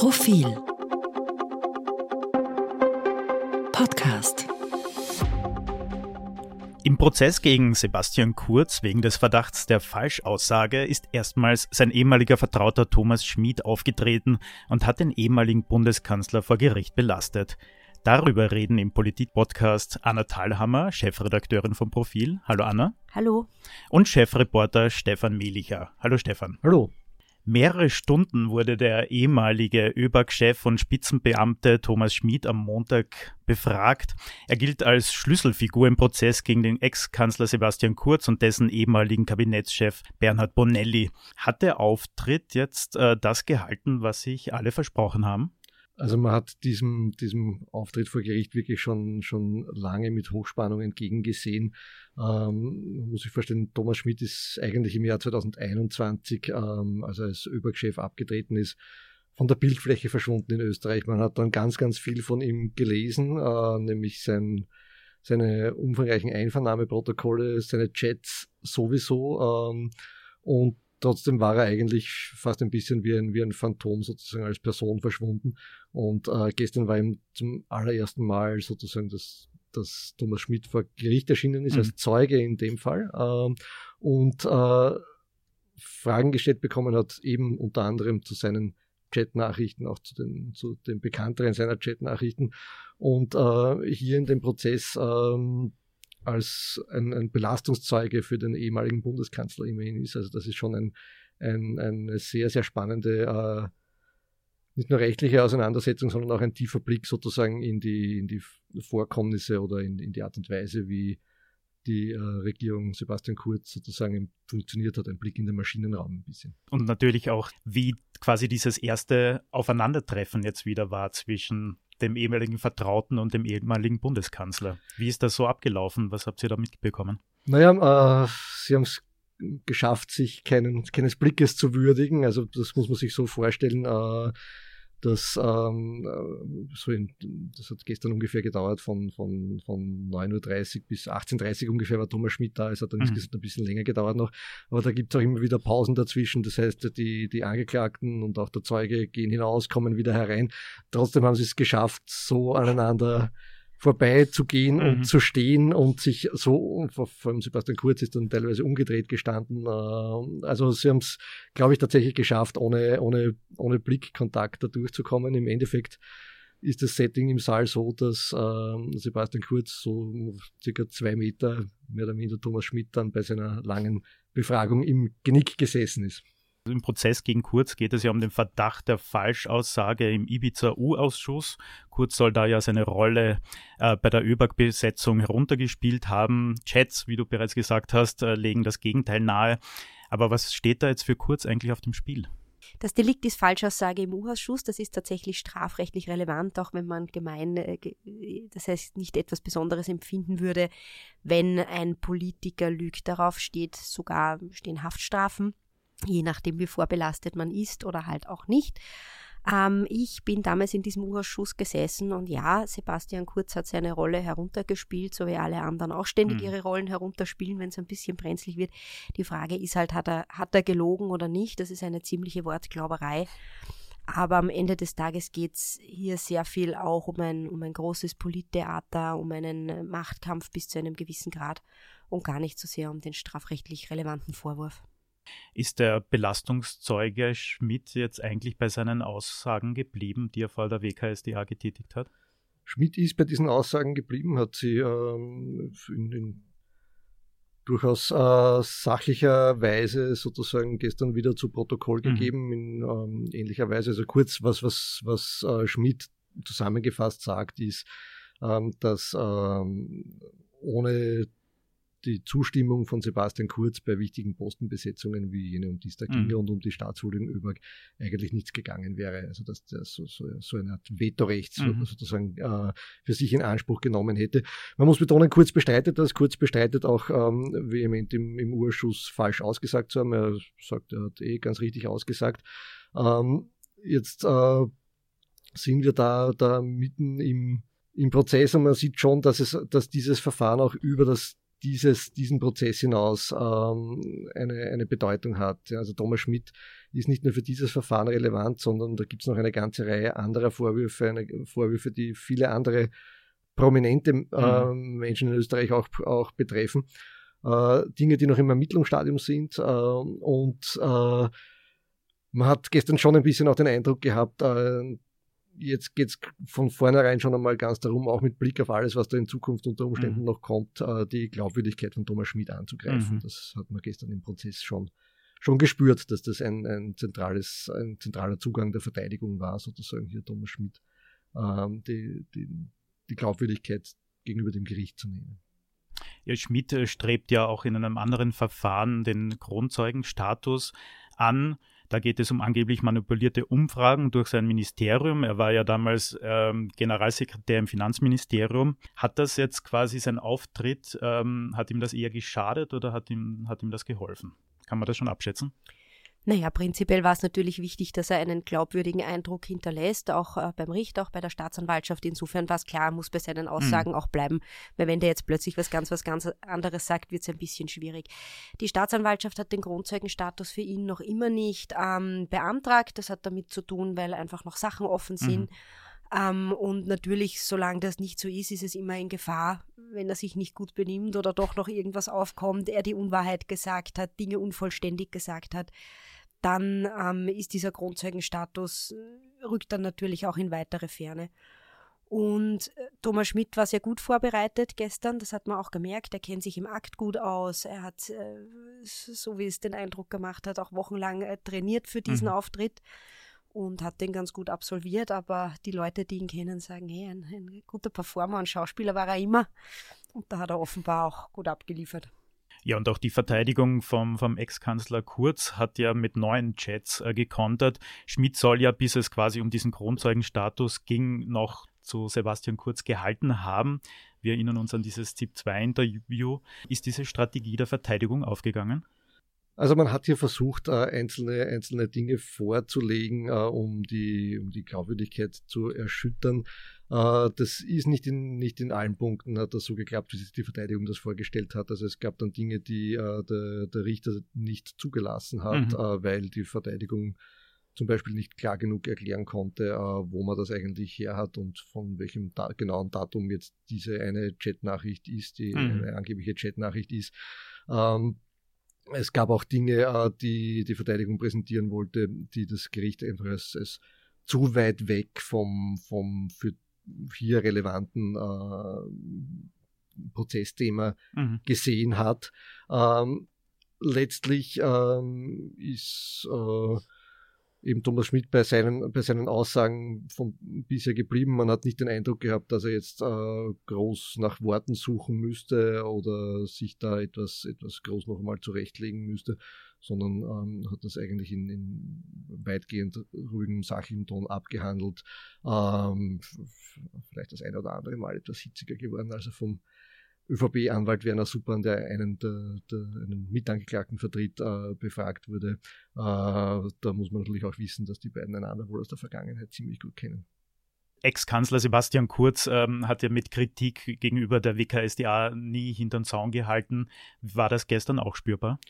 Profil Podcast im Prozess gegen Sebastian Kurz wegen des Verdachts der Falschaussage ist erstmals sein ehemaliger Vertrauter Thomas Schmid aufgetreten und hat den ehemaligen Bundeskanzler vor Gericht belastet. Darüber reden im Politik-Podcast Anna Thalhammer, Chefredakteurin vom Profil. Hallo Anna. Hallo. Und Chefreporter Stefan Melicher. Hallo Stefan. Hallo. Mehrere Stunden wurde der ehemalige ÖBAG-Chef und Spitzenbeamte Thomas Schmid am Montag befragt. Er gilt als Schlüsselfigur im Prozess gegen den Ex-Kanzler Sebastian Kurz und dessen ehemaligen Kabinettschef Bernhard Bonelli. Hat der Auftritt jetzt äh, das gehalten, was sich alle versprochen haben? Also man hat diesem, diesem Auftritt vor Gericht wirklich schon, schon lange mit Hochspannung entgegengesehen. Ähm, muss ich vorstellen, Thomas Schmidt ist eigentlich im Jahr 2021, ähm, als er als Überchef abgetreten ist, von der Bildfläche verschwunden in Österreich. Man hat dann ganz, ganz viel von ihm gelesen, äh, nämlich sein, seine umfangreichen Einvernahmeprotokolle, seine Chats sowieso. Ähm, und trotzdem war er eigentlich fast ein bisschen wie ein, wie ein Phantom sozusagen als Person verschwunden. Und äh, gestern war ihm zum allerersten Mal sozusagen das, dass Thomas Schmidt vor Gericht erschienen ist, mhm. als Zeuge in dem Fall. Äh, und äh, Fragen gestellt bekommen hat, eben unter anderem zu seinen Chatnachrichten, auch zu den, zu den bekannteren seiner Chatnachrichten. Und äh, hier in dem Prozess ähm, als ein, ein Belastungszeuge für den ehemaligen Bundeskanzler immerhin ist. Also das ist schon ein, ein, eine sehr, sehr spannende, äh, nicht nur rechtliche Auseinandersetzung, sondern auch ein tiefer Blick sozusagen in die, in die Vorkommnisse oder in, in die Art und Weise, wie die äh, Regierung Sebastian Kurz sozusagen funktioniert hat, ein Blick in den Maschinenraum ein bisschen. Und natürlich auch, wie quasi dieses erste Aufeinandertreffen jetzt wieder war zwischen dem ehemaligen Vertrauten und dem ehemaligen Bundeskanzler. Wie ist das so abgelaufen? Was habt ihr da mitbekommen? Naja, äh, sie haben es geschafft, sich keinen, keines Blickes zu würdigen. Also das muss man sich so vorstellen. Äh, das, ähm, äh, so in, das hat gestern ungefähr gedauert, von, von, von 9.30 Uhr bis 18.30 Uhr ungefähr war Thomas Schmidt da. Es hat dann mhm. insgesamt ein bisschen länger gedauert noch. Aber da gibt es auch immer wieder Pausen dazwischen. Das heißt, die, die Angeklagten und auch der Zeuge gehen hinaus, kommen wieder herein. Trotzdem haben sie es geschafft, so aneinander vorbeizugehen mhm. und zu stehen und sich so, vor allem Sebastian Kurz ist dann teilweise umgedreht gestanden. Äh, also sie haben es, glaube ich, tatsächlich geschafft, ohne, ohne, ohne Blickkontakt da durchzukommen. Im Endeffekt ist das Setting im Saal so, dass äh, Sebastian Kurz so circa zwei Meter mehr oder minder Thomas Schmidt dann bei seiner langen Befragung im Genick gesessen ist. Im Prozess gegen Kurz geht es ja um den Verdacht der Falschaussage im Ibiza-U-Ausschuss. Kurz soll da ja seine Rolle äh, bei der ÖBAG-Besetzung heruntergespielt haben. Chats, wie du bereits gesagt hast, äh, legen das Gegenteil nahe. Aber was steht da jetzt für Kurz eigentlich auf dem Spiel? Das Delikt ist Falschaussage im U-Ausschuss. Das ist tatsächlich strafrechtlich relevant, auch wenn man gemein, äh, das heißt nicht etwas Besonderes empfinden würde, wenn ein Politiker lügt. Darauf steht sogar stehen Haftstrafen je nachdem, wie vorbelastet man ist oder halt auch nicht. Ähm, ich bin damals in diesem Urschuss gesessen und ja, Sebastian Kurz hat seine Rolle heruntergespielt, so wie alle anderen auch ständig mhm. ihre Rollen herunterspielen, wenn es ein bisschen brenzlig wird. Die Frage ist halt, hat er, hat er gelogen oder nicht? Das ist eine ziemliche Wortglauberei. Aber am Ende des Tages geht es hier sehr viel auch um ein, um ein großes Polittheater, um einen Machtkampf bis zu einem gewissen Grad und gar nicht so sehr um den strafrechtlich relevanten Vorwurf. Ist der Belastungszeuge Schmidt jetzt eigentlich bei seinen Aussagen geblieben, die er vor der WKSDA getätigt hat? Schmidt ist bei diesen Aussagen geblieben, hat sie ähm, in, in durchaus äh, sachlicher Weise sozusagen gestern wieder zu Protokoll mhm. gegeben, mhm. in ähm, ähnlicher Weise. Also kurz, was, was, was äh, Schmidt zusammengefasst sagt, ist, ähm, dass ähm, ohne die Zustimmung von Sebastian Kurz bei wichtigen Postenbesetzungen wie jene, um die es da ging, mhm. und um die Staatsholding ÖBAG eigentlich nichts gegangen wäre. Also dass der so, so, so eine Art Vetorecht mhm. sozusagen äh, für sich in Anspruch genommen hätte. Man muss betonen, Kurz bestreitet das. Kurz bestreitet auch ähm, vehement im, im Urschuss falsch ausgesagt zu haben. Er sagt, er hat eh ganz richtig ausgesagt. Ähm, jetzt äh, sind wir da, da mitten im, im Prozess und man sieht schon, dass, es, dass dieses Verfahren auch über das dieses, diesen Prozess hinaus ähm, eine, eine Bedeutung hat. Also Thomas Schmidt ist nicht nur für dieses Verfahren relevant, sondern da gibt es noch eine ganze Reihe anderer Vorwürfe, eine, Vorwürfe, die viele andere prominente äh, mhm. Menschen in Österreich auch, auch betreffen. Äh, Dinge, die noch im Ermittlungsstadium sind. Äh, und man hat gestern schon ein bisschen auch den Eindruck gehabt, äh, jetzt geht es von vornherein schon einmal ganz darum, auch mit Blick auf alles, was da in Zukunft unter Umständen mhm. noch kommt, äh, die Glaubwürdigkeit von Thomas Schmidt anzugreifen. Mhm. Das hat man gestern im Prozess schon, schon gespürt, dass das ein, ein, zentrales, ein zentraler Zugang der Verteidigung war, sozusagen hier Thomas Schmidt, ähm, die, die, die Glaubwürdigkeit gegenüber dem Gericht zu nehmen. Ja, Schmidt äh, strebt ja auch in einem anderen Verfahren den Grundzeugenstatus an. Da geht es um angeblich manipulierte Umfragen durch sein Ministerium. Er war ja damals ähm, Generalsekretär im Finanzministerium. Hat das jetzt quasi sein Auftritt, ähm, hat ihm das eher geschadet oder hat ihm, hat ihm das geholfen? Kann man das schon abschätzen? Naja, prinzipiell war es natürlich wichtig, dass er einen glaubwürdigen Eindruck hinterlässt, auch äh, beim Richter, auch bei der Staatsanwaltschaft. Insofern war es klar, muss bei seinen hm. Aussagen mhm. auch bleiben, weil wenn der jetzt plötzlich was ganz, was ganz anderes sagt, wird es ein bisschen schwierig. Die Staatsanwaltschaft hat den Grundzeugenstatus für ihn noch immer nicht ähm, beantragt. Das hat damit zu tun, weil einfach noch Sachen offen hm. sind. Mhm. Ähm, und natürlich, solange das nicht so ist, ist es immer in Gefahr, wenn er sich nicht gut benimmt oder doch noch irgendwas aufkommt, er die Unwahrheit gesagt hat, Dinge unvollständig gesagt hat dann ähm, ist dieser Grundzeugenstatus, äh, rückt dann natürlich auch in weitere Ferne. Und äh, Thomas Schmidt war sehr gut vorbereitet gestern, das hat man auch gemerkt. Er kennt sich im Akt gut aus. Er hat, äh, so wie es den Eindruck gemacht hat, auch wochenlang trainiert für diesen mhm. Auftritt und hat den ganz gut absolviert. Aber die Leute, die ihn kennen, sagen, hey, ein, ein guter Performer und Schauspieler war er immer. Und da hat er offenbar auch gut abgeliefert. Ja, und auch die Verteidigung vom, vom Ex-Kanzler Kurz hat ja mit neuen Chats äh, gekontert. Schmidt soll ja, bis es quasi um diesen Kronzeugenstatus ging, noch zu Sebastian Kurz gehalten haben. Wir erinnern uns an dieses ZIP-2-Interview. Ist diese Strategie der Verteidigung aufgegangen? Also man hat hier versucht, äh, einzelne, einzelne Dinge vorzulegen, äh, um, die, um die Glaubwürdigkeit zu erschüttern. Äh, das ist nicht in, nicht in allen Punkten hat das so geklappt, wie sich die Verteidigung das vorgestellt hat. Also es gab dann Dinge, die der, der Richter nicht zugelassen hat, mhm. Weil die Verteidigung zum Beispiel nicht klar genug erklären konnte, wo man das eigentlich her hat und von welchem da genauen Datum jetzt diese eine Chatnachricht ist, die mhm. eine angebliche Chatnachricht ist. Ähm, es gab auch Dinge, die die Verteidigung präsentieren wollte, die das Gericht einfach als, als zu weit weg vom, vom für hier relevanten äh, Prozessthema mhm. gesehen hat. Ähm, letztlich ähm, ist äh, eben Thomas Schmidt bei seinen, bei seinen Aussagen von bisher geblieben. Man hat nicht den Eindruck gehabt, dass er jetzt äh, groß nach Worten suchen müsste oder sich da etwas, etwas groß noch einmal zurechtlegen müsste, sondern ähm, hat das eigentlich in, in weitgehend ruhigem, sachlichen Ton abgehandelt. Ähm, vielleicht das eine oder andere Mal etwas hitziger geworden, als er vom ÖVP-Anwalt Werner Suppan, der einen, der, der einen Mitangeklagten vertritt, äh, befragt wurde. Äh, da muss man natürlich auch wissen, dass die beiden einander wohl aus der Vergangenheit ziemlich gut kennen. Ex-Kanzler Sebastian Kurz ähm, hat ja mit Kritik gegenüber der WKSDA nie hinter den Zaun gehalten. War das gestern auch spürbar?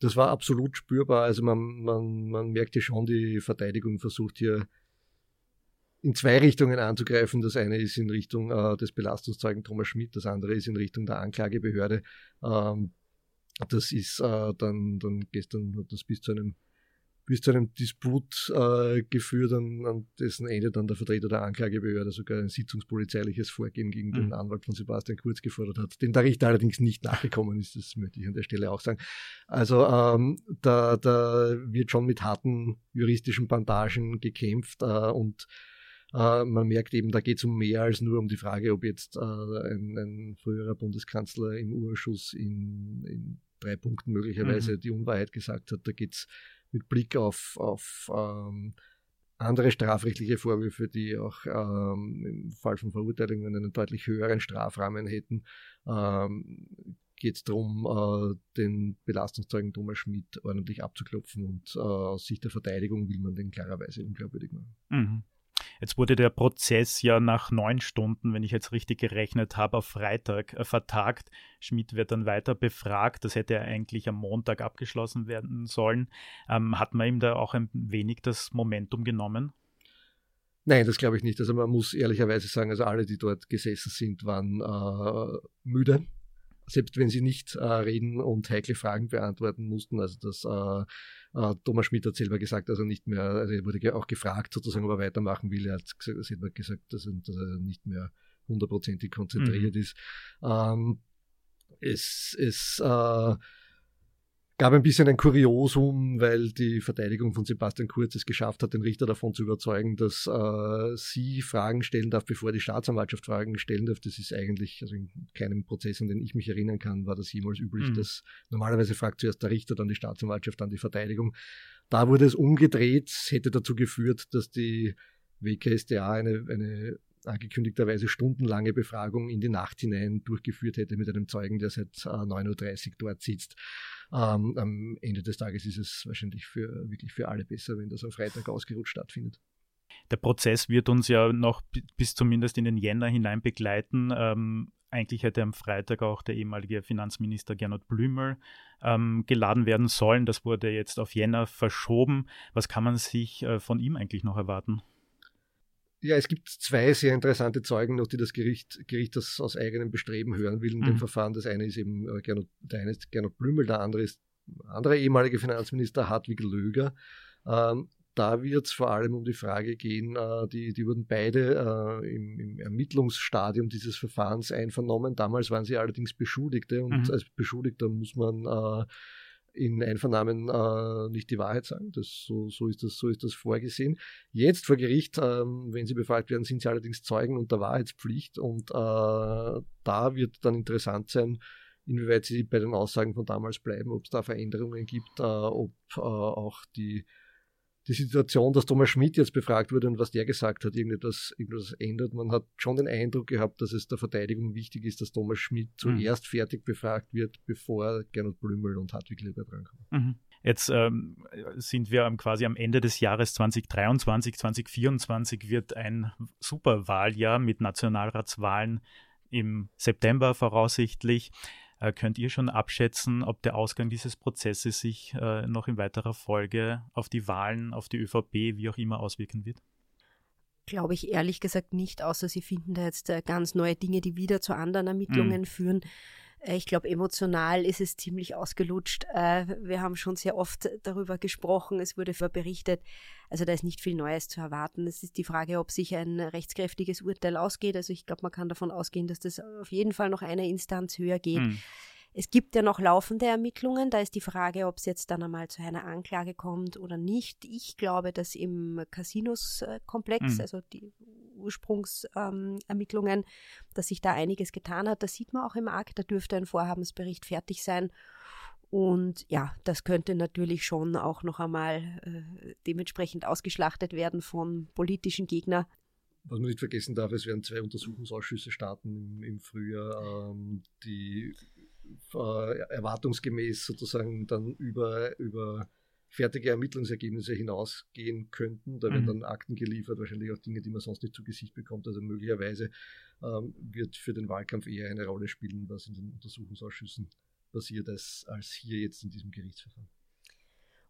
Das war absolut spürbar. Also man, man, man merkte schon, die Verteidigung versucht hier in zwei Richtungen anzugreifen. Das eine ist in Richtung äh, des Belastungszeugen Thomas Schmidt, das andere ist in Richtung der Anklagebehörde. Ähm, das ist äh, dann, dann gestern hat das bis zu einem bis zu einem Disput äh, geführt, an, an, dessen Ende dann der Vertreter der Anklagebehörde sogar ein sitzungspolizeiliches Vorgehen gegen mhm. den Anwalt von Sebastian Kurz gefordert hat, dem der Richter allerdings nicht nachgekommen ist, das möchte ich an der Stelle auch sagen. Also ähm, da, da wird schon mit harten juristischen Bandagen gekämpft äh, und äh, man merkt eben, da geht es um mehr als nur um die Frage, ob jetzt äh, ein, ein, früherer Bundeskanzler im Urschuss in, in drei Punkten möglicherweise mhm. die Unwahrheit gesagt hat. Da geht es mit Blick auf, auf ähm, andere strafrechtliche Vorwürfe, die auch ähm, im Fall von Verurteilungen einen deutlich höheren Strafrahmen hätten, ähm, geht es darum, äh, den Belastungszeugen Thomas Schmidt ordentlich abzuklopfen und äh, aus Sicht der Verteidigung will man den klarerweise unglaubwürdig machen. Mhm. Jetzt wurde der Prozess ja nach neun Stunden, wenn ich jetzt richtig gerechnet habe, auf Freitag äh, vertagt. Schmidt wird dann weiter befragt. Das hätte eigentlich am Montag abgeschlossen werden sollen. Ähm, hat man ihm da auch ein wenig das Momentum genommen? Nein, das glaube ich nicht. Also man muss ehrlicherweise sagen, also alle, die dort gesessen sind, waren äh, müde selbst wenn sie nicht äh, reden und heikle Fragen beantworten mussten. Also das äh, äh, Thomas Schmidt hat selber gesagt, dass er nicht mehr, also er wurde auch gefragt sozusagen, ob er weitermachen will. Er hat selber gesagt, dass er, dass er nicht mehr hundertprozentig konzentriert mhm. ist. Ähm, es, es äh, gab ein bisschen ein Kuriosum, weil die Verteidigung von Sebastian Kurz es geschafft hat, den Richter davon zu überzeugen, dass äh, sie Fragen stellen darf, bevor die Staatsanwaltschaft Fragen stellen darf. Das ist eigentlich, also in keinem Prozess, an den ich mich erinnern kann, war das jemals üblich. Mhm. Dass normalerweise fragt zuerst der Richter, dann die Staatsanwaltschaft, dann die Verteidigung. Da wurde es umgedreht, hätte dazu geführt, dass die WKSDA eine, eine angekündigterweise stundenlange Befragung in die Nacht hinein durchgeführt hätte mit einem Zeugen, der seit 9.30 äh, Uhr dort sitzt. Ähm, am Ende des Tages ist es wahrscheinlich für, wirklich für alle besser, wenn das am Freitag ausgeruht stattfindet. Der Prozess wird uns ja noch bis zumindest in den Jänner hinein begleiten. Ähm, eigentlich hätte am Freitag auch der ehemalige Finanzminister Gernot Blümel ähm, geladen werden sollen. Das wurde jetzt auf Jänner verschoben. Was kann man sich äh, von ihm eigentlich noch erwarten? Ja, es gibt zwei sehr interessante Zeugen noch, die das Gericht, Gericht das aus eigenem Bestreben hören will in mhm. dem Verfahren. Das eine ist eben äh, Gernot, der eine ist Gernot Blümel, der andere ist anderer ehemaliger Finanzminister Hartwig Löger. Ähm, da wird es vor allem um die Frage gehen, äh, die, die wurden beide äh, im, im, Ermittlungsstadium dieses Verfahrens einvernommen. Damals waren sie allerdings Beschuldigte und mhm. als Beschuldigter muss man äh, in Einvernahmen äh, nicht die Wahrheit sagen. Das, so, so, ist das, so ist das vorgesehen. Jetzt vor Gericht, ähm, wenn sie befragt werden, sind sie allerdings Zeugen unter Wahrheitspflicht und äh, da wird dann interessant sein, inwieweit sie bei den Aussagen von damals bleiben, ob es da Veränderungen gibt, äh, ob äh, auch die die Situation, dass Thomas Schmidt jetzt befragt wurde und was der gesagt hat, irgendetwas, irgendetwas ändert. Man hat schon den Eindruck gehabt, dass es der Verteidigung wichtig ist, dass Thomas Schmidt mhm. zuerst fertig befragt wird, bevor Gernot Blümel und Hartwig Leber drankommen. Mhm. Jetzt ähm, sind wir quasi am Ende des Jahres 2023, 2024 wird ein Superwahljahr mit Nationalratswahlen im September voraussichtlich. Äh, könnt ihr schon abschätzen, ob der Ausgang dieses Prozesses sich äh, noch in weiterer Folge auf die Wahlen, auf die ÖVP, wie auch immer auswirken wird? Glaube ich ehrlich gesagt nicht, außer sie finden da jetzt äh, ganz neue Dinge, die wieder zu anderen Ermittlungen mhm. führen. Äh, ich glaube, emotional ist es ziemlich ausgelutscht. Äh, wir haben schon sehr oft darüber gesprochen. Es wurde berichtet. Also da ist nicht viel Neues zu erwarten. Es ist die Frage, ob sich ein rechtskräftiges Urteil ausgeht. Also ich glaube, man kann davon ausgehen, dass das auf jeden Fall noch eine Instanz höher geht. Hm. Es gibt ja noch laufende Ermittlungen. Da ist die Frage, ob es jetzt dann einmal zu einer Anklage kommt oder nicht. Ich glaube, dass im Casinos-Komplex, mhm. also die Ursprungsermittlungen, ähm, dass sich da einiges getan hat. Das sieht man auch im Akt. Da dürfte ein Vorhabensbericht fertig sein. Und ja, das könnte natürlich schon auch noch einmal äh, dementsprechend ausgeschlachtet werden von politischen Gegnern. Was man nicht vergessen darf, es werden zwei Untersuchungsausschüsse starten im, im Frühjahr, ähm, die äh, erwartungsgemäß sozusagen dann über, über fertige Ermittlungsergebnisse hinausgehen könnten. Da werden mhm. dann Akten geliefert, wahrscheinlich auch Dinge, die man sonst nicht zu Gesicht bekommt. Also möglicherweise ähm, wird für den Wahlkampf eher eine Rolle spielen, was in den Untersuchungsausschüssen passiert, als, als hier jetzt in diesem Gerichtsverfahren.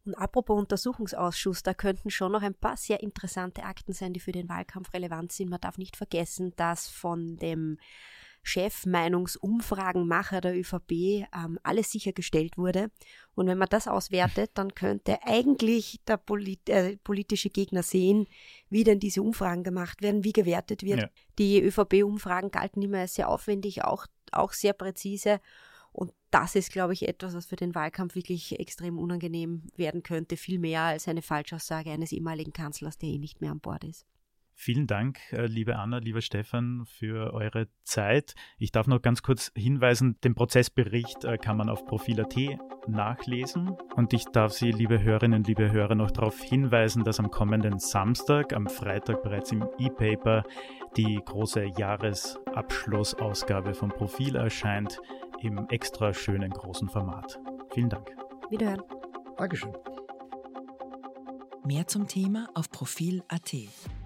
Und apropos Untersuchungsausschuss, da könnten schon noch ein paar sehr interessante Akten sein, die für den Wahlkampf relevant sind. Man darf nicht vergessen, dass von dem Chefmeinungsumfragenmacher der ÖVP ähm, alles sichergestellt wurde. Und wenn man das auswertet, dann könnte eigentlich der Polit äh, politische Gegner sehen, wie denn diese Umfragen gemacht werden, wie gewertet wird. Ja. Die ÖVP-Umfragen galten immer als sehr aufwendig, auch, auch sehr präzise. Und das ist, glaube ich, etwas, was für den Wahlkampf wirklich extrem unangenehm werden könnte, viel mehr als eine Falschaussage eines ehemaligen Kanzlers, der eh nicht mehr an Bord ist. Vielen Dank, äh, liebe Anna, lieber Stefan, für eure Zeit. Ich darf noch ganz kurz hinweisen, den Prozessbericht äh, kann man auf Profil.at nachlesen. Und ich darf Sie, liebe Hörerinnen, liebe Hörer, noch darauf hinweisen, dass am kommenden Samstag, am Freitag bereits im E-Paper die große Jahresabschlussausgabe von Profil erscheint im extra schönen großen Format. Vielen Dank. Wiederhören. Dankeschön. Mehr zum Thema auf Profil.at.